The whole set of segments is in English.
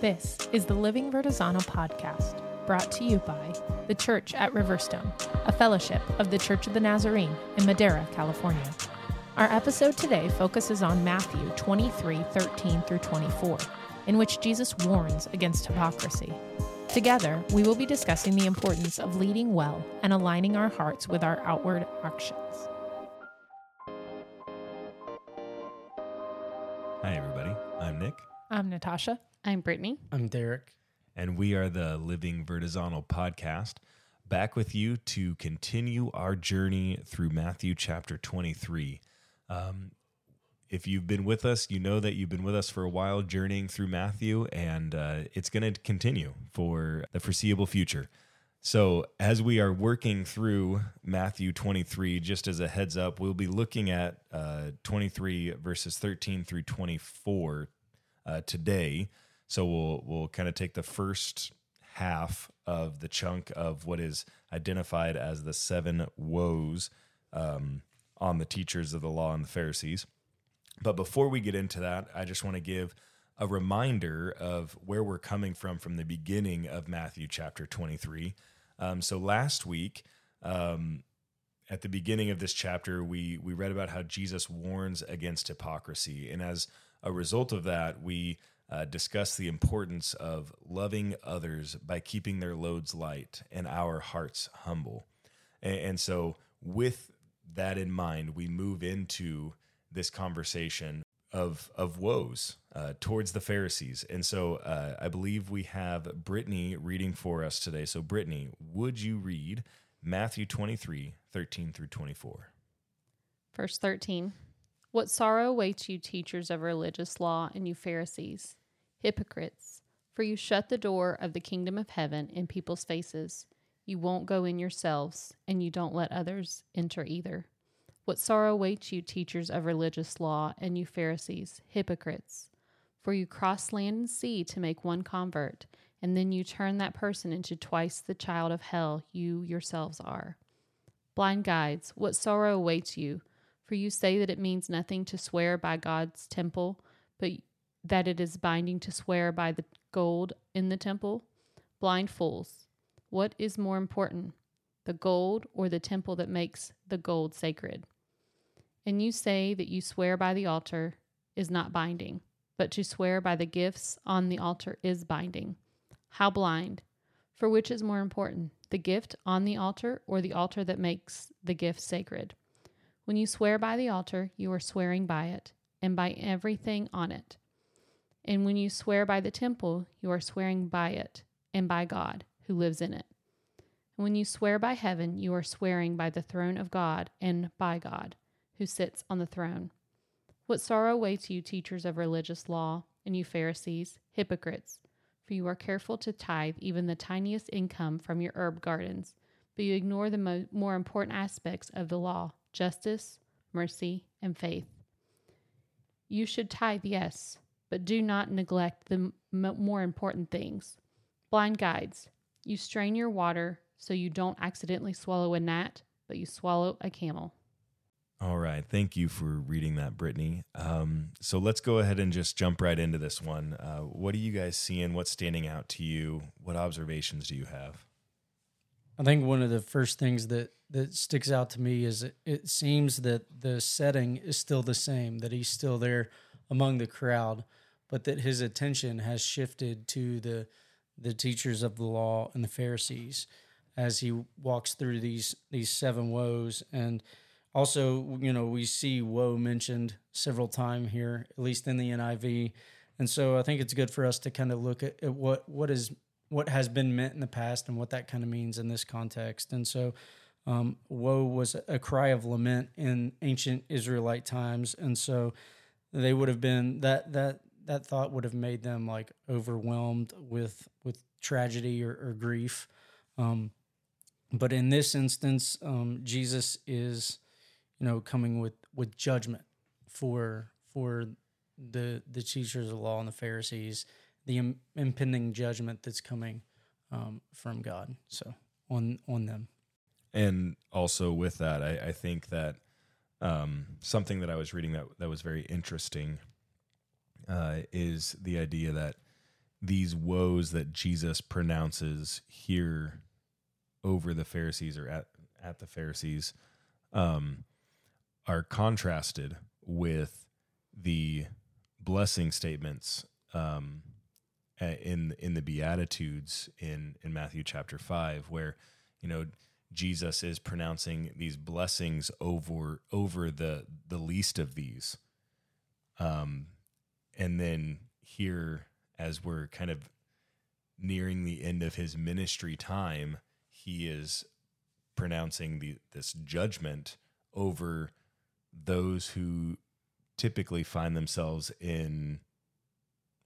This is the Living Vertizontal podcast, brought to you by the Church at Riverstone, a fellowship of the Church of the Nazarene in Madera, California. Our episode today focuses on Matthew 23 13 through 24, in which Jesus warns against hypocrisy. Together, we will be discussing the importance of leading well and aligning our hearts with our outward actions. I'm Natasha. I'm Brittany. I'm Derek. and we are the Living Vertizontal podcast, back with you to continue our journey through Matthew chapter 23. Um, if you've been with us, you know that you've been with us for a while journeying through Matthew, and uh, it's going to continue for the foreseeable future. So, as we are working through Matthew 23, just as a heads up, we'll be looking at uh, 23 verses 13 through 24 uh, today. So we'll we'll kind of take the first half of the chunk of what is identified as the seven woes um, on the teachers of the law and the Pharisees. But before we get into that, I just want to give a reminder of where we're coming from from the beginning of Matthew chapter 23. Um, so last week, um, at the beginning of this chapter, we we read about how Jesus warns against hypocrisy, and as a result of that, we uh, discuss the importance of loving others by keeping their loads light and our hearts humble. And, and so, with that in mind, we move into this conversation of of woes uh, towards the Pharisees. And so, uh, I believe we have Brittany reading for us today. So, Brittany, would you read Matthew 23, 13 through 24? Verse 13. What sorrow awaits you, teachers of religious law, and you Pharisees, hypocrites! For you shut the door of the kingdom of heaven in people's faces. You won't go in yourselves, and you don't let others enter either. What sorrow awaits you, teachers of religious law, and you Pharisees, hypocrites! For you cross land and sea to make one convert, and then you turn that person into twice the child of hell you yourselves are. Blind guides, what sorrow awaits you! For you say that it means nothing to swear by God's temple, but that it is binding to swear by the gold in the temple. Blind fools, what is more important, the gold or the temple that makes the gold sacred? And you say that you swear by the altar is not binding, but to swear by the gifts on the altar is binding. How blind! For which is more important, the gift on the altar or the altar that makes the gift sacred? When you swear by the altar, you are swearing by it and by everything on it. And when you swear by the temple, you are swearing by it and by God who lives in it. And when you swear by heaven, you are swearing by the throne of God and by God who sits on the throne. What sorrow awaits you, teachers of religious law, and you Pharisees, hypocrites! For you are careful to tithe even the tiniest income from your herb gardens, but you ignore the mo- more important aspects of the law justice, mercy, and faith. You should tithe, yes, but do not neglect the m- more important things. Blind guides, you strain your water so you don't accidentally swallow a gnat, but you swallow a camel. All right. Thank you for reading that, Brittany. Um, so let's go ahead and just jump right into this one. Uh, what are you guys seeing? What's standing out to you? What observations do you have? I think one of the first things that that sticks out to me is it, seems that the setting is still the same, that he's still there among the crowd, but that his attention has shifted to the the teachers of the law and the Pharisees as he walks through these these seven woes and also you know we see woe mentioned several times here at least in the NIV and so I think it's good for us to kind of look at, at what what is what has been meant in the past and what that kind of means in this context. And so, um, woe was a cry of lament in ancient Israelite times, and so they would have been that that that thought would have made them like overwhelmed with with tragedy or, or grief. Um, but in this instance, um, Jesus is, you know, coming with with judgment for for the the teachers of the law and the Pharisees the Im- impending judgment that's coming um, from God. So on on them. And also with that, I, I think that um, something that I was reading that that was very interesting uh, is the idea that these woes that Jesus pronounces here over the Pharisees or at at the Pharisees um, are contrasted with the blessing statements um, in in the Beatitudes in in Matthew chapter five, where you know Jesus is pronouncing these blessings over over the the least of these, um, and then here as we're kind of nearing the end of his ministry time, he is pronouncing the this judgment over those who typically find themselves in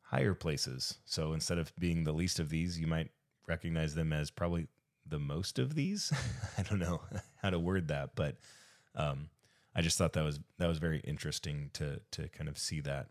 higher places. So instead of being the least of these, you might recognize them as probably the most of these. I don't know how to word that, but um, I just thought that was that was very interesting to to kind of see that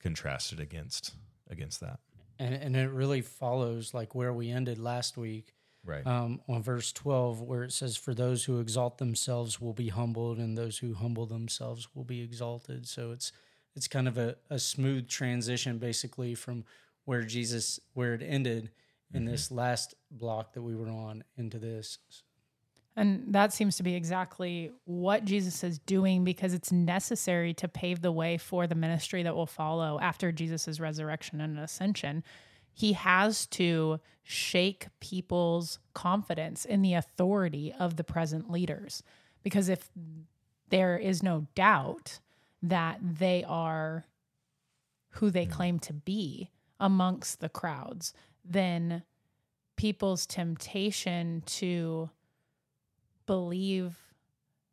contrasted against against that. And and it really follows like where we ended last week Right. um, on verse 12, where it says, For those who exalt themselves will be humbled, and those who humble themselves will be exalted. So it's it's kind of a, a smooth transition basically from where Jesus where it ended in mm-hmm. this last block that we were on into this. And that seems to be exactly what Jesus is doing because it's necessary to pave the way for the ministry that will follow after Jesus' resurrection and ascension. He has to shake people's confidence in the authority of the present leaders. Because if there is no doubt that they are who they mm. claim to be amongst the crowds, then people's temptation to believe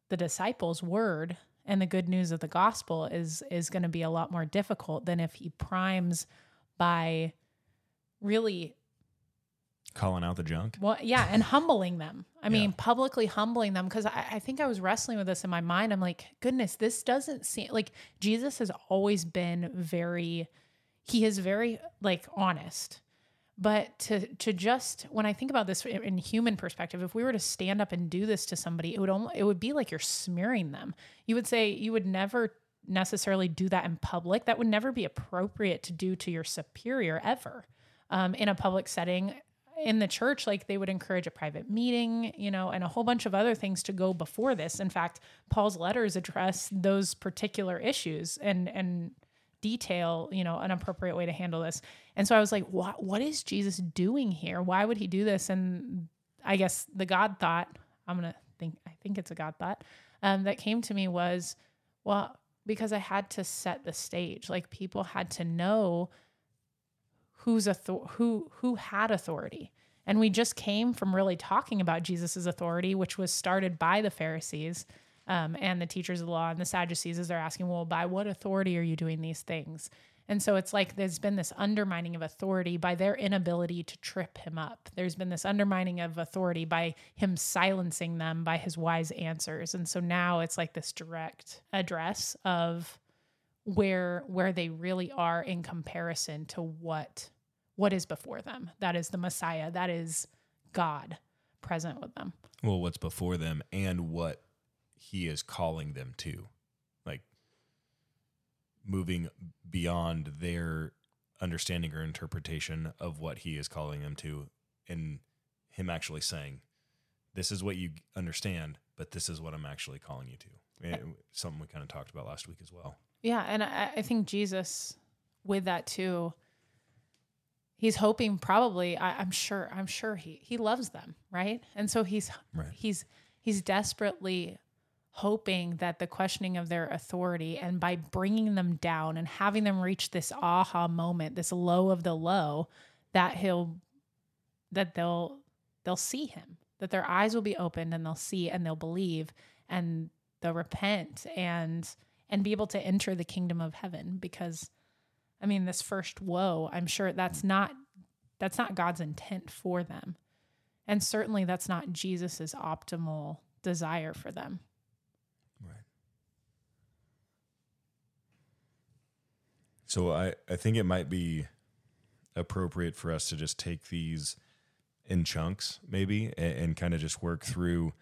the disciples' word and the good news of the gospel is is going to be a lot more difficult than if he primes by really Calling out the junk. well yeah and humbling them. I mean publicly humbling them because I, I think i was wrestling with this in my mind. I'm like goodness this doesn't seem like jesus has always been very he is very like honest but to to just when i think about this in human perspective if we were to stand up and do this to somebody it would almost it would be like you're smearing them. You would say you would never necessarily do that in public. That would never be appropriate to do to your superior ever. Um, in a public setting in the church like they would encourage a private meeting you know and a whole bunch of other things to go before this. In fact paul's letters address those particular issues and and detail you know an appropriate way to handle this. And so i was like what what is jesus doing here? Why would he do this? And i guess the god thought i'm gonna think i think it's a god thought um, that came to me was well because i had to set the stage. Like people had to know who's author- who who had authority. And we just came from really talking about jesus's authority which was started by the pharisees um, and the teachers of the law and the sadducees as they're asking well by what authority are you doing these things? And so it's like there's been this undermining of authority by their inability to trip him up. There's been this undermining of authority by him silencing them by his wise answers. And so now it's like this direct address of where where they really are in comparison to what what is before them. That is the messiah. That is god present with them. Well, what's before them and what he is calling them to. Like moving beyond their understanding or interpretation of what he is calling them to and him actually saying this is what you understand but this is what i'm actually calling you to Eh, something we kind of talked about last week as well yeah and I, I think jesus with that too he's hoping probably I, i'm sure i'm sure he he loves them right and so he's Right. he's he's desperately hoping that the questioning of their authority and by bringing them down and having them reach this aha moment this low of the low that he'll that they'll they'll see him that their eyes will be opened and they'll see and they'll believe and they'll repent and and be able to enter the kingdom of heaven. Because i mean this first woe i'm sure that's not that's not god's intent for them. And certainly that's not jesus's optimal desire for them Right. So I, I think it might be appropriate for us to just take these in chunks, maybe, and, and kind of just work through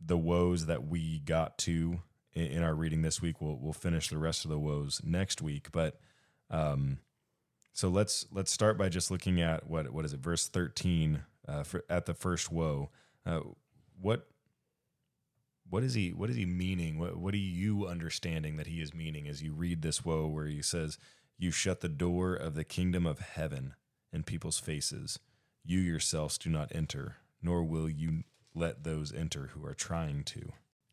the woes that we got to in, in our reading this week. We'll we'll finish the rest of the woes next week, but um, So let's let's start by just looking at what what is it, verse thirteen, uh, for, at the first woe. Uh, what what is he what is he meaning? What what are you understanding that he is meaning as you read this woe where he says, "You shut the door of the kingdom of heaven in people's faces. You yourselves do not enter, nor will you let those enter who are trying to."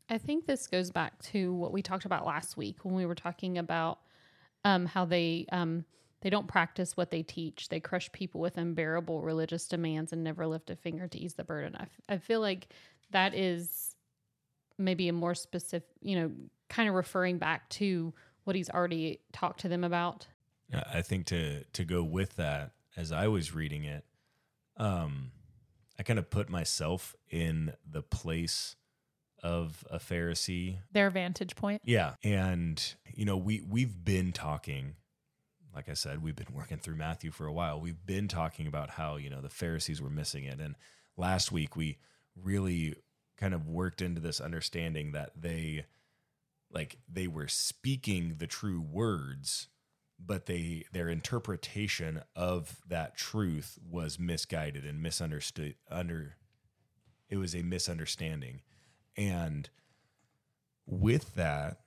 I think this goes back to what we talked about last week when we were talking about um, how they um, they don't practice what they teach. They crush people with unbearable religious demands and never lift a finger to ease the burden. I, f- I feel like that is maybe a more specific, you know, kind of referring back to what he's already talked to them about. I think to to go with that, as I was reading it, um, I kind of put myself in the place of a Pharisee. Their vantage point. Yeah, and you know we we've been talking. Like I said, we've been working through Matthew for a while. We've been talking about how you know the Pharisees were missing it, and last week we really kind of worked into this understanding that they like they were speaking the true words but they their interpretation of that truth was misguided and misunderstood under it was a misunderstanding. And with that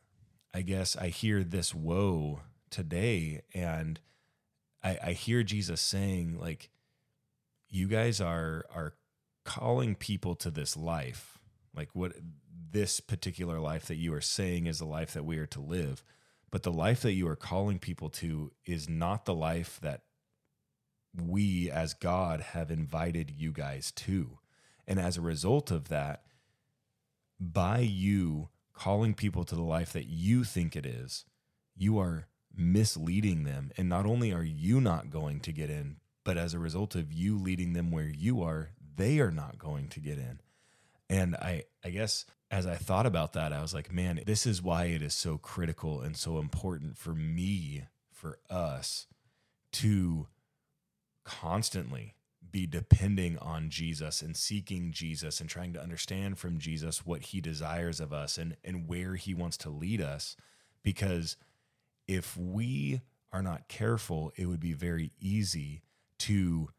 i guess i hear this woe today and i i hear jesus saying like you guys are are calling people to this life like what this particular life that you are saying is the life that we are to live but the life that you are calling people to is not the life that we as God have invited you guys to. And as a result of that, by you calling people to the life that you think it is, you are misleading them. And not only are you not going to get in, but as a result of you leading them where you are, they are not going to get in. And I, I guess as I thought about that, I was like, man, this is why it is so critical and so important for me, for us to constantly be depending on Jesus and seeking Jesus and trying to understand from Jesus what he desires of us and, and where he wants to lead us. Because if we are not careful, it would be very easy to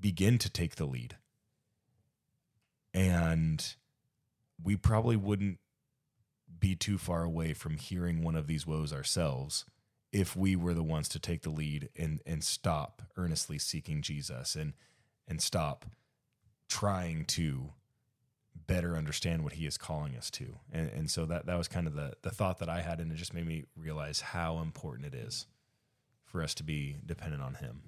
begin to take the lead. And we probably wouldn't be too far away from hearing one of these woes ourselves if we were the ones to take the lead and and stop earnestly seeking Jesus and and stop trying to better understand what he is calling us to. And and so that that was kind of the the thought that I had and it just made me realize how important it is for us to be dependent on him.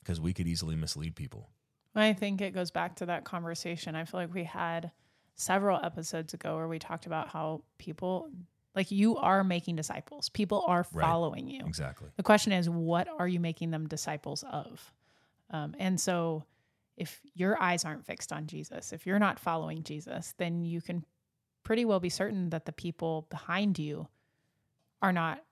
Because we could easily mislead people. I think it goes back to that conversation. I feel like we had several episodes ago where we talked about how people like you are making disciples. People are Right. following you. Exactly. The question is, what are you making them disciples of? Um, and so, if your eyes aren't fixed on Jesus, if you're not following Jesus, then you can pretty well be certain that the people behind you are not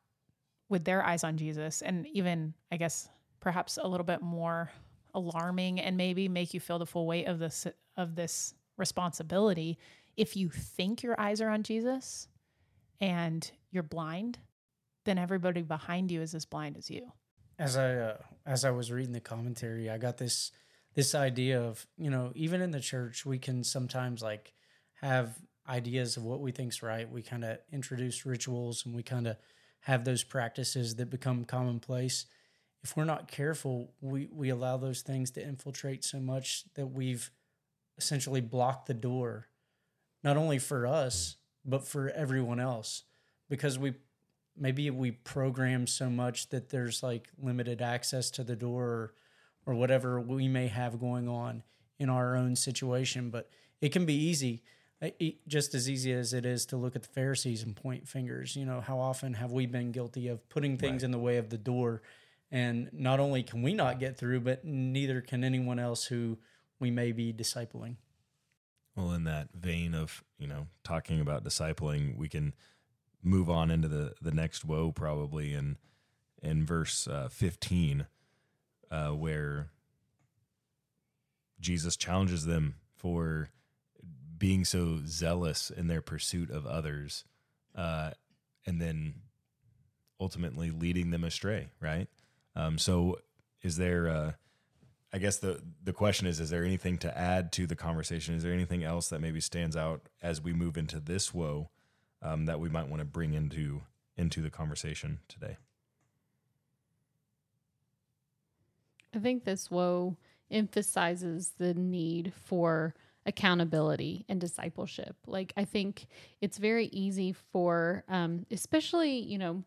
with their eyes on Jesus. And even, I guess, perhaps a little bit more alarming and maybe make you feel the full weight of this of this responsibility if you think your eyes are on Jesus and you're blind then everybody behind you is as blind as you. as I uh, as I was reading the commentary, I got this this idea of you know even in the church we can sometimes like have ideas of what we think's right. We kind of introduce rituals and we kind of have those practices that become commonplace. If we're not careful, we we allow those things to infiltrate so much that we've essentially blocked the door, not only for us but for everyone else, because we maybe we program so much that there's like limited access to the door or, or whatever we may have going on in our own situation. But it can be easy just as easy as it is to look at the pharisees and point fingers. You know how often have we been guilty of putting things Right. in the way of the door and not only can we not get through but neither can anyone else who we may be discipling Well, in that vein of you know talking about discipling, we can move on into the the next woe probably in in verse uh, fifteen, uh, where Jesus challenges them for being so zealous in their pursuit of others, uh, and then ultimately leading them astray. Right? Um, so, is there? Uh, I guess the the question is: Is there anything to add to the conversation? Is there anything else that maybe stands out as we move into this woe um, that we might want to bring into into the conversation today? I think this woe emphasizes the need for accountability and discipleship. Like, I think it's very easy for, um, especially, you know,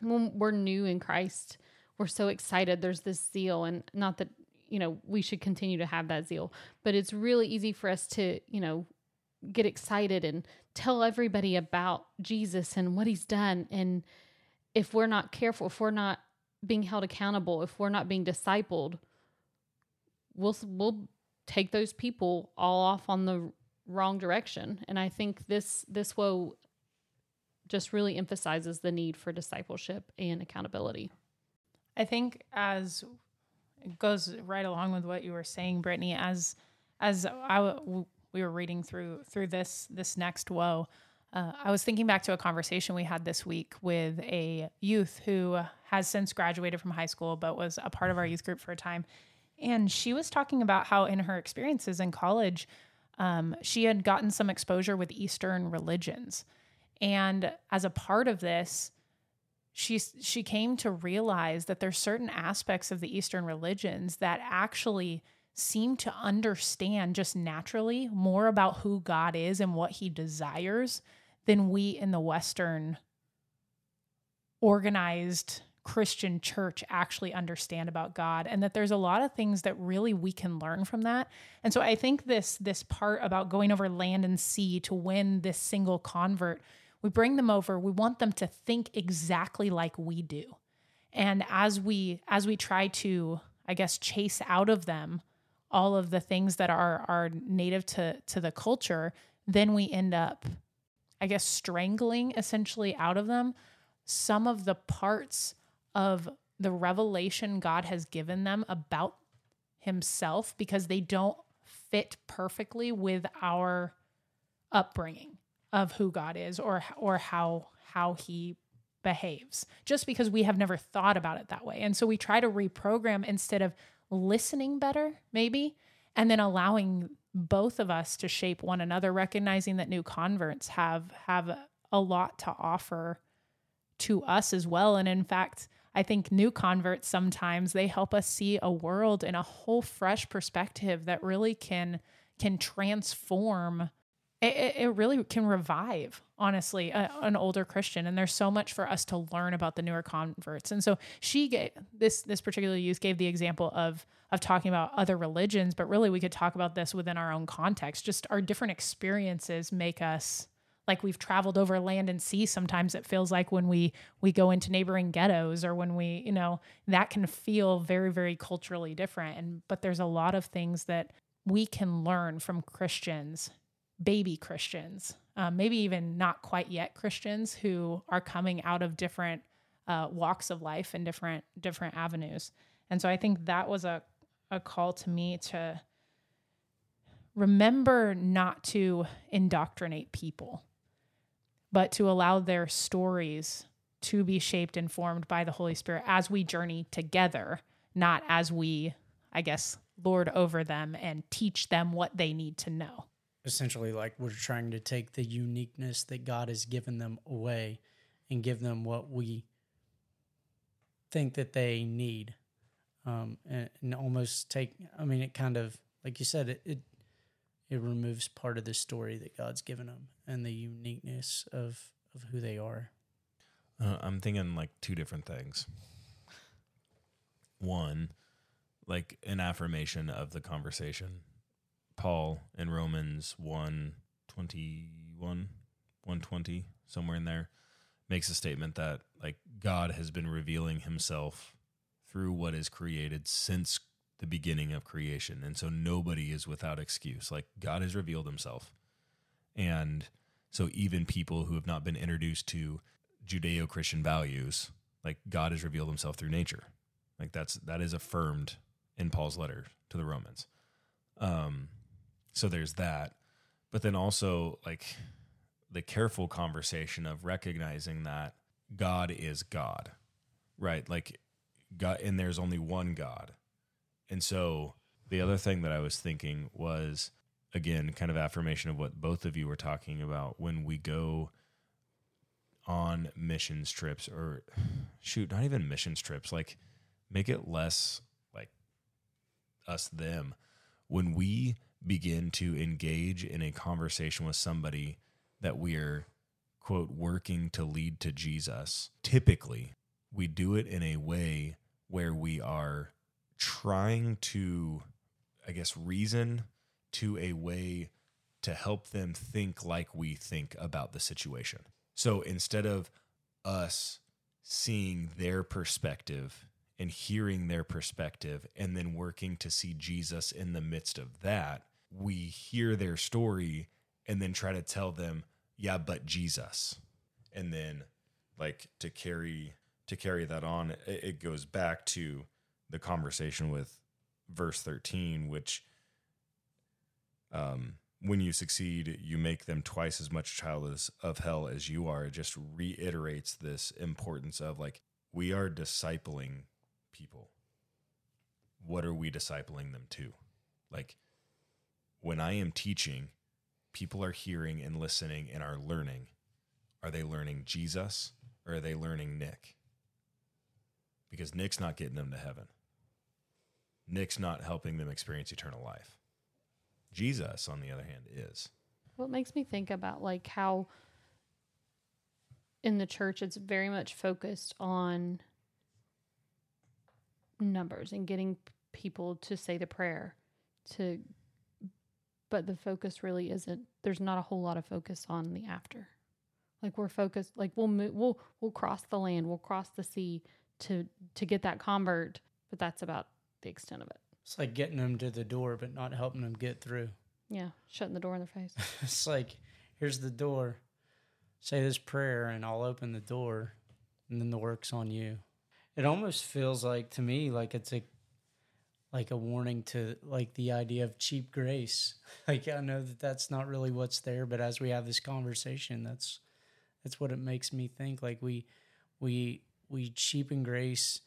when we're new in Christ, we're so excited. There's this zeal, and not that, you know, we should continue to have that zeal, but it's really easy for us to, you know, get excited and tell everybody about Jesus and what he's done. And if we're not careful, if we're not being held accountable, if we're not being discipled, we'll we'll take those people all off on the wrong direction. And I think this this woe just really emphasizes the need for discipleship and accountability. I think as it goes right along with what you were saying, Brittany, as as I w- we were reading through through this this next woe, uh, I was thinking back to a conversation we had this week with a youth who has since graduated from high school, but was a part of our youth group for a time. And she was talking about how, in her experiences in college, um, she had gotten some exposure with Eastern religions. And as a part of this, she she came to realize that there's certain aspects of the Eastern religions that actually seem to understand just naturally more about who God is and what he desires than we in the Western organized Christian church actually understand about God and that there's a lot of things that really we can learn from that. And so I think this this part about going over land and sea to win this single convert, we bring them over, we want them to think exactly like we do. And as we as we try to I guess chase out of them all of the things that are are native to to the culture, then we end up I guess strangling essentially out of them some of the parts of the revelation God has given them about himself because they don't fit perfectly with our upbringing of who God is or or how how he behaves just because we have never thought about it that way. And so we try to reprogram instead of listening better maybe and then allowing both of us to shape one another recognizing that new converts have have a lot to offer to us as well and in fact I think new converts sometimes they help us see a world in a whole fresh perspective that really can can transform it, it really can revive honestly a, an older christian. And there's so much for us to learn about the newer converts. And so she gave this this particular youth gave the example of of talking about other religions but really we could talk about this within our own context. Just our different experiences make us like we've traveled over land and sea sometimes it feels like when we we go into neighboring ghettos or when we you know that can feel very very culturally different. And but there's a lot of things that we can learn from christians baby christians um, maybe even not quite yet christians who are coming out of different uh, walks of life and different different avenues and so i think that was a, a call to me to remember not to indoctrinate people but to allow their stories to be shaped and formed by the Holy Spirit as we journey together, not as we, I guess, lord over them and teach them what they need to know. Essentially, like we're trying to take the uniqueness that God has given them away and give them what we think that they need. Um, and, and almost take, I mean, it kind of, like you said, it, it it removes part of the story that God's given them and the uniqueness of of who they are. Uh, I'm thinking like two different things. One, like an affirmation of the conversation. Paul in Romans 1 21, 120, somewhere in there, makes a statement that like God has been revealing himself through what is created since the beginning of creation. And so nobody is without excuse. Like God has revealed himself. And so even people who have not been introduced to Judeo Christian values, like God has revealed himself through nature. Like that's that is affirmed in Paul's letter to the Romans. Um so there's that. But then also like the careful conversation of recognizing that God is God. Right? Like God and there's only one God. And so the other thing that I was thinking was again kind of affirmation of what both of you were talking about when we go on missions trips or shoot, not even missions trips, like make it less like us them. When we begin to engage in a conversation with somebody that we're quote working to lead to Jesus, typically we do it in a way where we are trying to I guess reason to a way to help them think like we think about the situation. So instead of us seeing their perspective and hearing their perspective and then working to see Jesus in the midst of that, we hear their story and then try to tell them, yeah, but Jesus. And then like to carry to carry that on, it, it goes back to the conversation with verse 13, which um when you succeed, you make them twice as much child of hell as you are. It just reiterates this importance of like, we are discipling people. What are we discipling them to? Like, when I am teaching, people are hearing and listening and are learning. Are they learning Jesus or are they learning Nick? Because Nick's not getting them to heaven. Nick's not helping them experience eternal life. Jesus, on the other hand, is. Well, it makes me think about like how in the church it's very much focused on numbers and getting people to say the prayer to but the focus really isn't there's not a whole lot of focus on the after like we're focused like we'll move we'll we'll cross the land we'll cross the sea to to get that convert but that's about the extent of it It's like getting them to the door, but not helping them get through. yeah shutting the door in their face It's like, here's the door. Say this prayer, and I'll open the door, and then the work's on you. It almost feels like to me like it's a like a warning to like the idea of cheap grace. Like I know that that's not really what's there, but as we have this conversation, that's that's what it makes me think. Like we we we cheapen grace,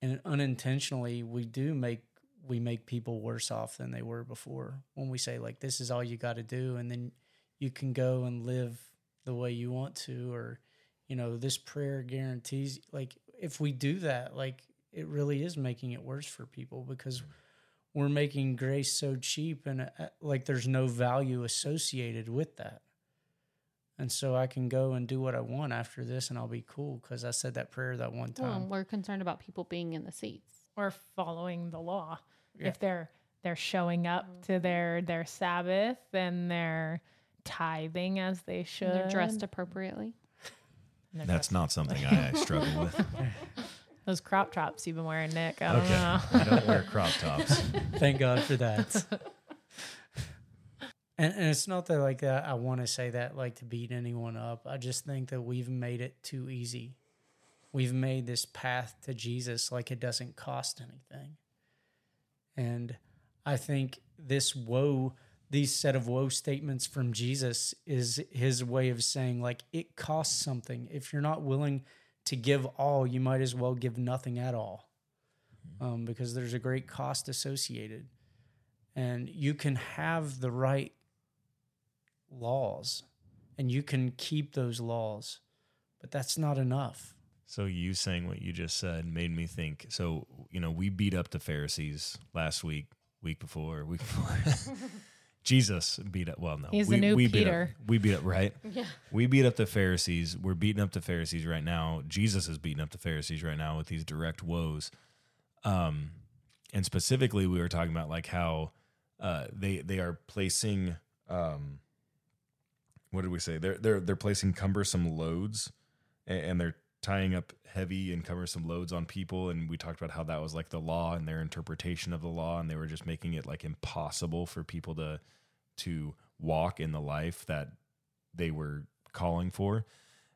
and unintentionally we do make we make people worse off than they were before when we say like this is all you got to do and then you can go and live the way you want to or you know this prayer guarantees like if we do that like it really is making it worse for people because we're making grace so cheap and uh, like there's no value associated with that and so i can go and do what i want after this and i'll be cool because i said that prayer that one well, time we're concerned about people being in the seats or following the law. Yeah. If they're they're showing up to their their Sabbath and they're tithing as they should. and they're dressed appropriately they're That's dressed- not something I struggle with. those crop tops you've been wearing, Nick. I don't Okay. know. I don't wear crop tops. Thank God for that. and, and it's not that like that. I want to say that like to beat anyone up. I just think that we've made it too easy. We've made this path to Jesus like it doesn't cost anything. And I think this woe, these set of woe statements from Jesus is his way of saying like it costs something. If you're not willing to give all, you might as well give nothing at all um, because there's a great cost associated. And you can have the right laws and you can keep those laws, but that's not enough. So you saying what you just said made me think. So you know, we beat up the Pharisees last week, week before, week before. Jesus beat up. Well, no, He's we, the new we beat up- Peter. we beat up, right? yeah We beat up the Pharisees. We're beating up the Pharisees right now. Jesus is beating up the Pharisees right now with these direct woes. Um, and specifically, we were talking about like how uh, they they are placing. Um, what did we say? They're they're they're placing cumbersome loads, and, and they're tying up heavy and cumbersome loads on people. And we talked about how that was like the law and their interpretation of the law, and they were just making it like impossible for people to to walk in the life that they were calling for.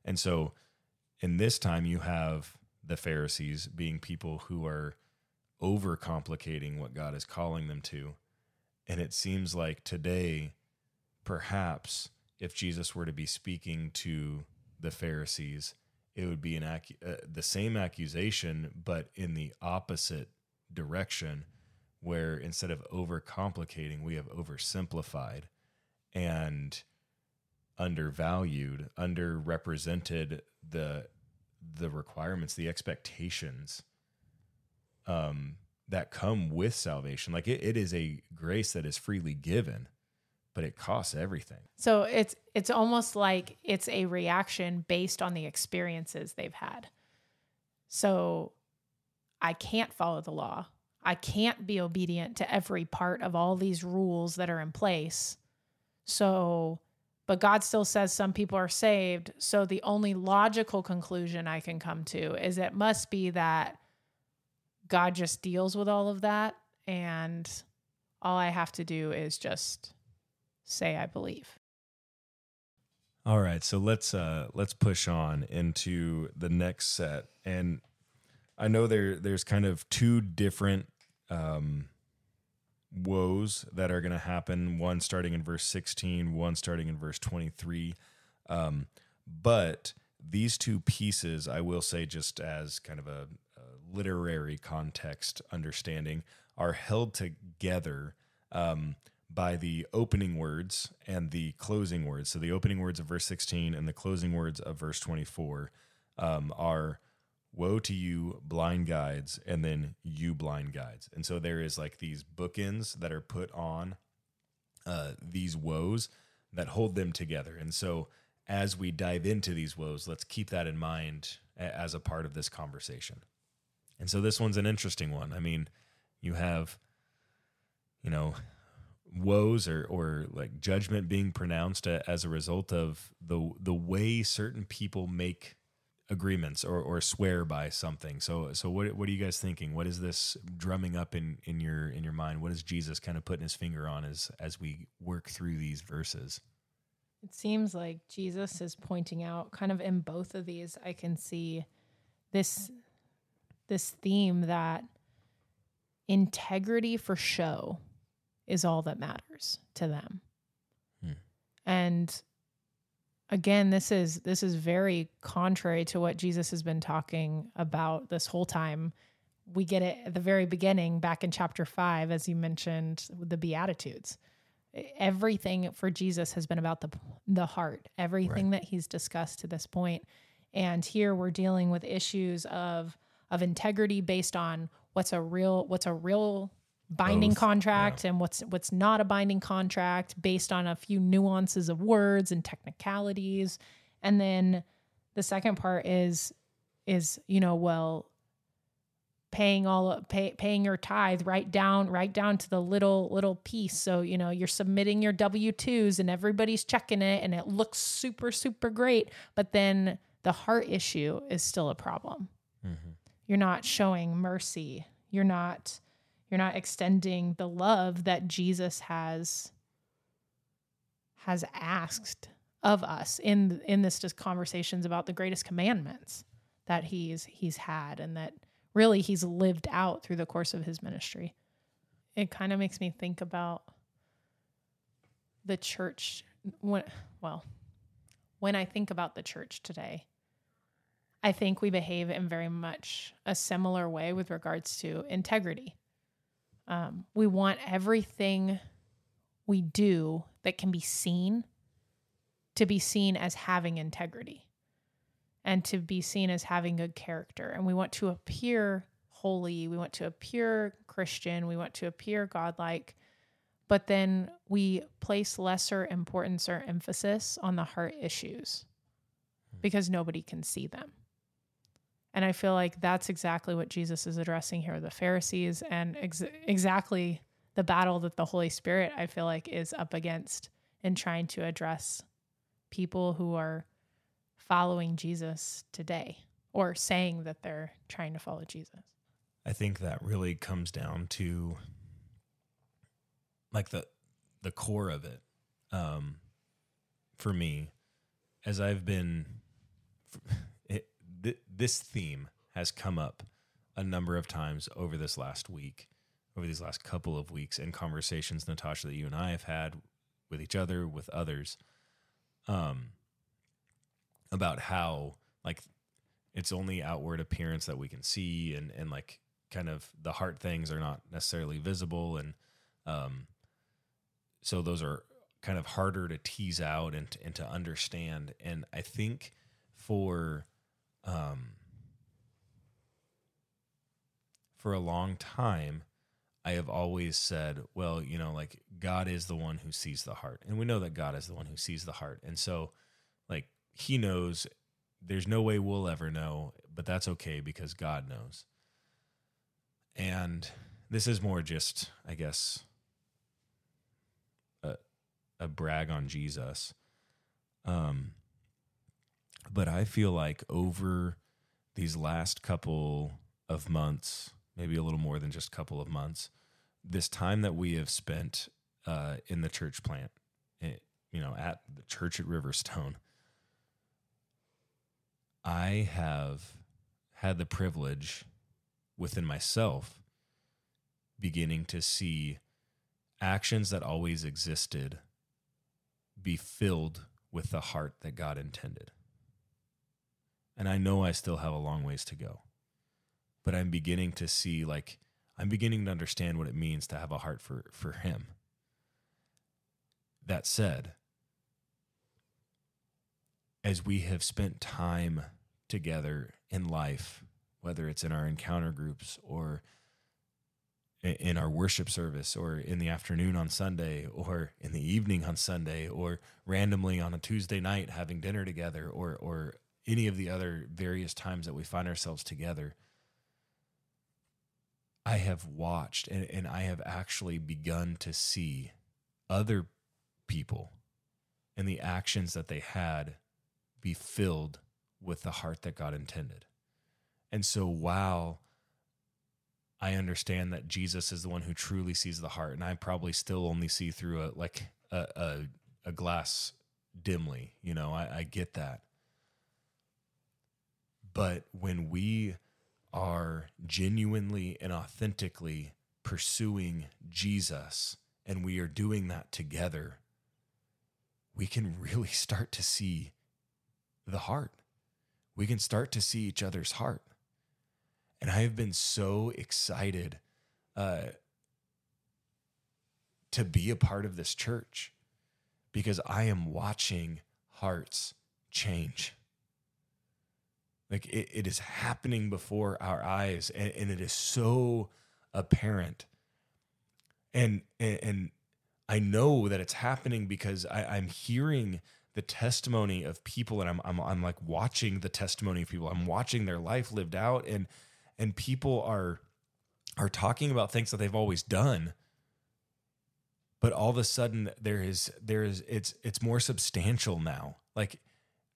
And so in this time you have the Pharisees being people who are overcomplicating what God is calling them to. And it seems like today perhaps if Jesus were to be speaking to the Pharisees it would be an ac- uh, the same accusation, but in the opposite direction, where instead of overcomplicating, we have oversimplified and undervalued, underrepresented the the requirements, the expectations um, that come with salvation. Like it, it is a grace that is freely given, but it costs everything. So it's it's almost like it's a reaction based on the experiences they've had. So I can't follow the law. I can't be obedient to every part of all these rules that are in place. So but God still says some people are saved. So the only logical conclusion I can come to is it must be that God just deals with all of that and all I have to do is just say I believe. All right, so let's uh let's push on into the next set. And I know there there's kind of two different um woes that are going to happen, one starting in verse 16, one starting in verse 23. Um but these two pieces, I will say just as kind of a, a literary context understanding, are held together um by the opening words and the closing words. So the opening words of verse 16 and the closing words of verse 24 um, are woe to you blind guides and then you blind guides. And so there is like these bookends that are put on uh, these woes that hold them together. And so as we dive into these woes, let's keep that in mind as a part of this conversation. And so this one's an interesting one. I mean, you have, you know, woes or or like judgment being pronounced as a result of the the way certain people make agreements or or swear by something. So so what what are you guys thinking? What is this drumming up in in your in your mind? What is Jesus kind of putting his finger on as as we work through these verses? It seems like Jesus is pointing out kind of in both of these I can see this this theme that integrity for show is all that matters to them. Hmm. And again, this is this is very contrary to what Jesus has been talking about this whole time. We get it at the very beginning back in chapter 5 as you mentioned the beatitudes. Everything for Jesus has been about the the heart. Everything that he's discussed to this. And here we're dealing with issues of of integrity based on what's a real what's a real binding Both, contract and what's what's not a binding contract based on a few nuances of words and technicalities. And then the second part is is you know well paying all pay, paying your tithe right down right down to the little little piece. So you know you're submitting your w2s and everybody's checking it and it looks super super great but then the heart issue is still a problem. Mm-hmm. You're not showing mercy. You're not you're not extending the love that Jesus has has asked of us in in this just conversations about the greatest commandments that he's he's had and that really he's lived out through the course of his ministry. It kind of makes me think about the church when well when I think about the church today I think we behave in very much a similar way with regards to integrity. Um, we want everything we do that can be seen to be seen as having integrity and to be seen as having good character. And we want to appear holy. We want to appear Christian. We want to appear godlike. But then we place lesser importance or emphasis on the heart issues because nobody can see them. And I feel like that's exactly what Jesus is addressing here the Pharisees and ex- exactly the battle that the Holy Spirit, I feel like, is up against in trying to address people who are following Jesus today or saying that they're trying to follow Jesus. I think that really comes down to like the the core of it. Um, for me, as I've been, th- this theme has come up a number of times over this last week, over these last couple of weeks, in conversations, Natasha, that you and I have had with each other, with others, um, about how like it's only outward appearance that we can see and and like kind of the heart things are not necessarily visible. And um so those are kind of harder to tease out and and to understand. And I think for um for a long time I have always said, well, you know, like God is the one who sees the heart. And we know that God is the one who sees the heart. And so, like, He knows there's no way we'll ever know, but that's okay because God knows. And this is more just, I guess, a, a brag on Jesus. Um, but I feel like over these last couple of months, maybe a little more than just a couple of months, this time that we have spent uh, in the church plant, you know, at the church at Riverstone, I have had the privilege within myself beginning to see actions that always existed be filled with the heart that God intended. And I know I still have a long ways to go but I'm beginning to see like I'm beginning to understand what it means to have a heart for for him. That said, as we have spent time together in life, whether it's in our encounter groups or in our worship service or in the afternoon on Sunday or in the evening on Sunday or randomly on a Tuesday night having dinner together or or any of the other various times that we find ourselves together I have watched and, and I have actually begun to see other people and the actions that they had be filled with the heart that God intended. And so while I understand that Jesus is the one who truly sees the heart, and I probably still only see through a like a a, a glass dimly, you know, I, I get that. But when we are genuinely and authentically pursuing Jesus and we are doing that together, we can really start to see the heart. We can start to see each other's heart. And I have been so excited uh, to be a part of this church because I am watching hearts change. Like it, it is happening before our eyes and, and it is so apparent. And, and, and I know that it's happening because I, I'm hearing the testimony of people and I'm, I'm I'm like watching the testimony of people. I'm watching their life lived out and and people are are talking about things that they've always done. But all of a sudden there is there is it's it's more substantial now. Like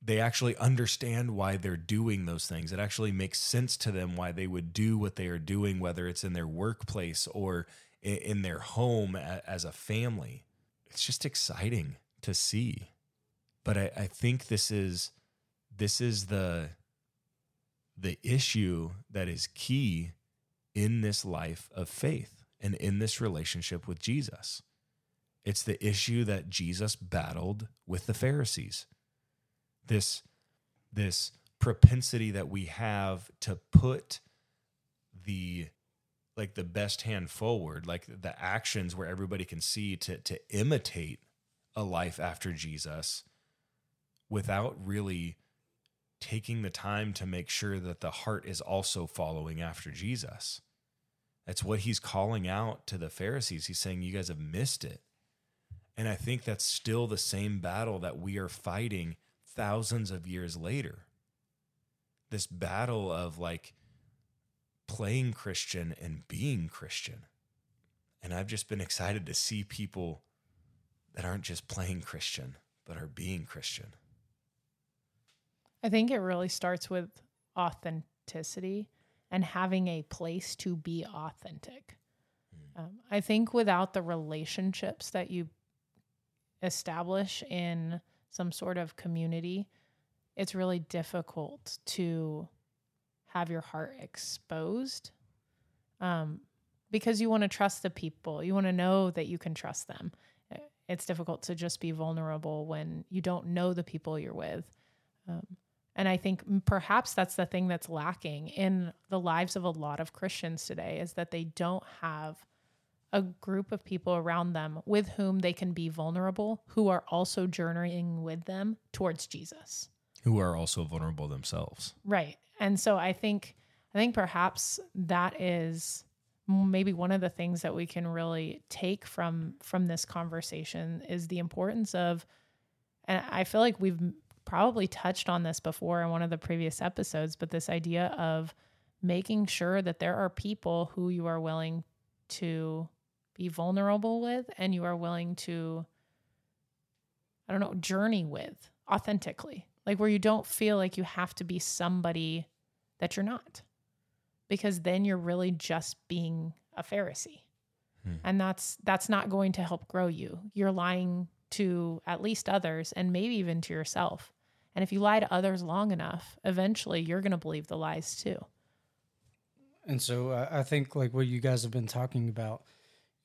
they actually understand why they're doing those things. It actually makes sense to them why they would do what they are doing, whether it's in their workplace or in their home as a family. It's just exciting to see. But I, I think this is this is the the issue that is key in this life of faith and in this relationship with Jesus. It's the issue that Jesus battled with the Pharisees this this propensity that we have to put the like the best hand forward like the actions where everybody can see to to imitate a life after Jesus without really taking the time to make sure that the heart is also following after Jesus. That's what he's calling out to the Pharisees. He's saying, You guys have missed it. And I think that's still the same battle that we are fighting thousands of years later. This battle of like playing Christian and being Christian. And I've just been excited to see people that aren't just playing Christian, but are being Christian. I think it really starts with authenticity and having a place to be authentic. Mm. Um, I think without the relationships that you establish in some sort of community, it's really difficult to have your heart exposed um, because you want to trust the people. You want to know that you can trust them. It's difficult to just be vulnerable when you don't know the people you're with. Um, And I think perhaps that's the thing that's lacking in the lives of a lot of Christians today is that they don't have a group of people around them with whom they can be vulnerable, who are also journeying with them towards Jesus. Who are also vulnerable themselves. Right. And so I think I think perhaps that is maybe one of the things that we can really take from from this conversation is the importance of and I feel like we've probably touched on this before in one of the previous episodes, but this idea of making sure that there are people who you are willing to be vulnerable with and you are willing to I don't know, journey with authentically. Like where you don't feel like you have to be somebody that you're not. Because then you're really just being a Pharisee. Hmm. And that's that's not going to help grow you. You're lying to at least others and maybe even to yourself. And if you lie to others long enough, eventually you're going to believe the lies too. And so I I think like what you guys have been talking about,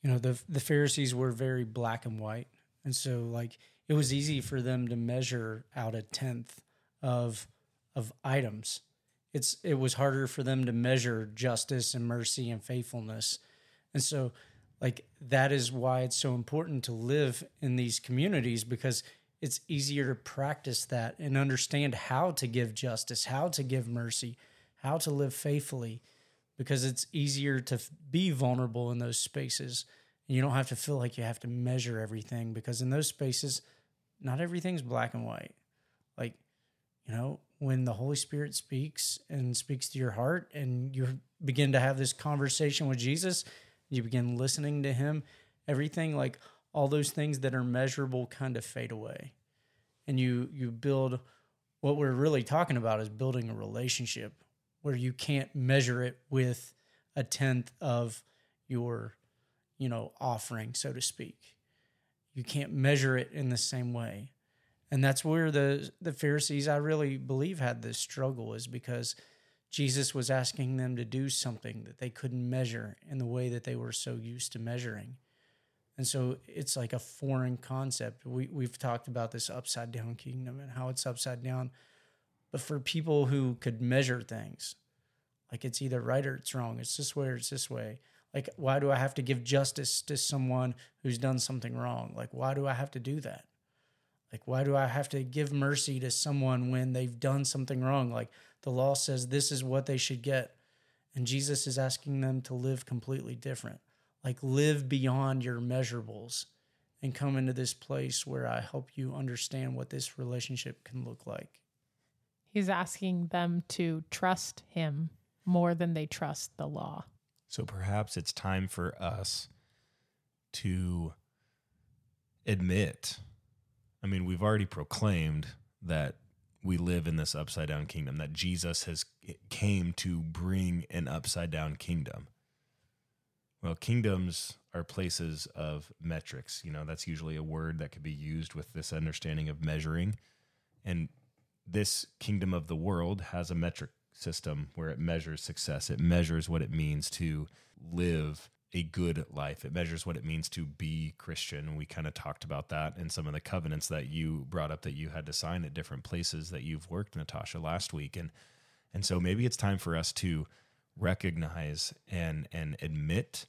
you know, the the Pharisees were very black and white, and so like it was easy for them to measure out a tenth of of items. It's it was harder for them to measure justice and mercy and faithfulness, and so like that is why it's so important to live in these communities because it's easier to practice that and understand how to give justice, how to give mercy, how to live faithfully because it's easier to f- be vulnerable in those spaces. And you don't have to feel like you have to measure everything because in those spaces, not everything's black and white. Like, you know, when the Holy Spirit speaks and speaks to your heart and you begin to have this conversation with Jesus, you begin listening to him, everything like all those things that are measurable kind of fade away. And you you build what we're really talking about is building a relationship where you can't measure it with a tenth of your, you know, offering, so to speak. You can't measure it in the same way. And that's where the the Pharisees, I really believe, had this struggle is because Jesus was asking them to do something that they couldn't measure in the way that they were so used to measuring. And so it's like a foreign concept. We we've talked about this upside down kingdom and how it's upside down. But for people who could measure things, like it's either right or it's wrong, it's this way or it's this way. Like, why do I have to give justice to someone who's done something wrong? Like, why do I have to do that? Like, why do I have to give mercy to someone when they've done something wrong? Like, the law says this is what they should get. And Jesus is asking them to live completely different. Like, live beyond your measurables and come into this place where I help you understand what this relationship can look like. He's asking them to trust him more than they trust the law. So perhaps it's time for us to admit. I mean, we've already proclaimed that we live in this upside down kingdom, that Jesus has came to bring an upside down kingdom. Well, kingdoms are places of metrics. You know, that's usually a word that could be used with this understanding of measuring. And this kingdom of the world has a metric system where it measures success. It measures what it means to live a good life. It measures what it means to be Christian. We kind of talked about that in some of the covenants that you brought up that you had to sign at different places that you've worked, Natasha, last week. And and so maybe it's time for us to recognize and and admit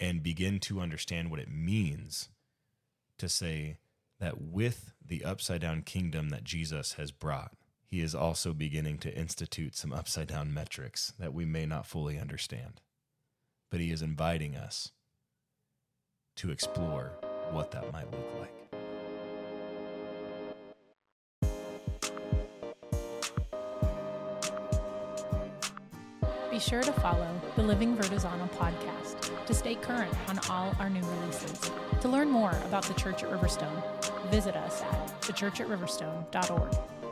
and begin to understand what it means to say that with the upside down kingdom that Jesus has brought, he is also beginning to institute some upside down metrics that we may not fully understand. But he is inviting us to explore what that might look like. Be sure to follow the Living Vertizontal podcast to stay current on all our new releases. To learn more about the Church at Riverstone, visit us at thechurchatriverstone.org.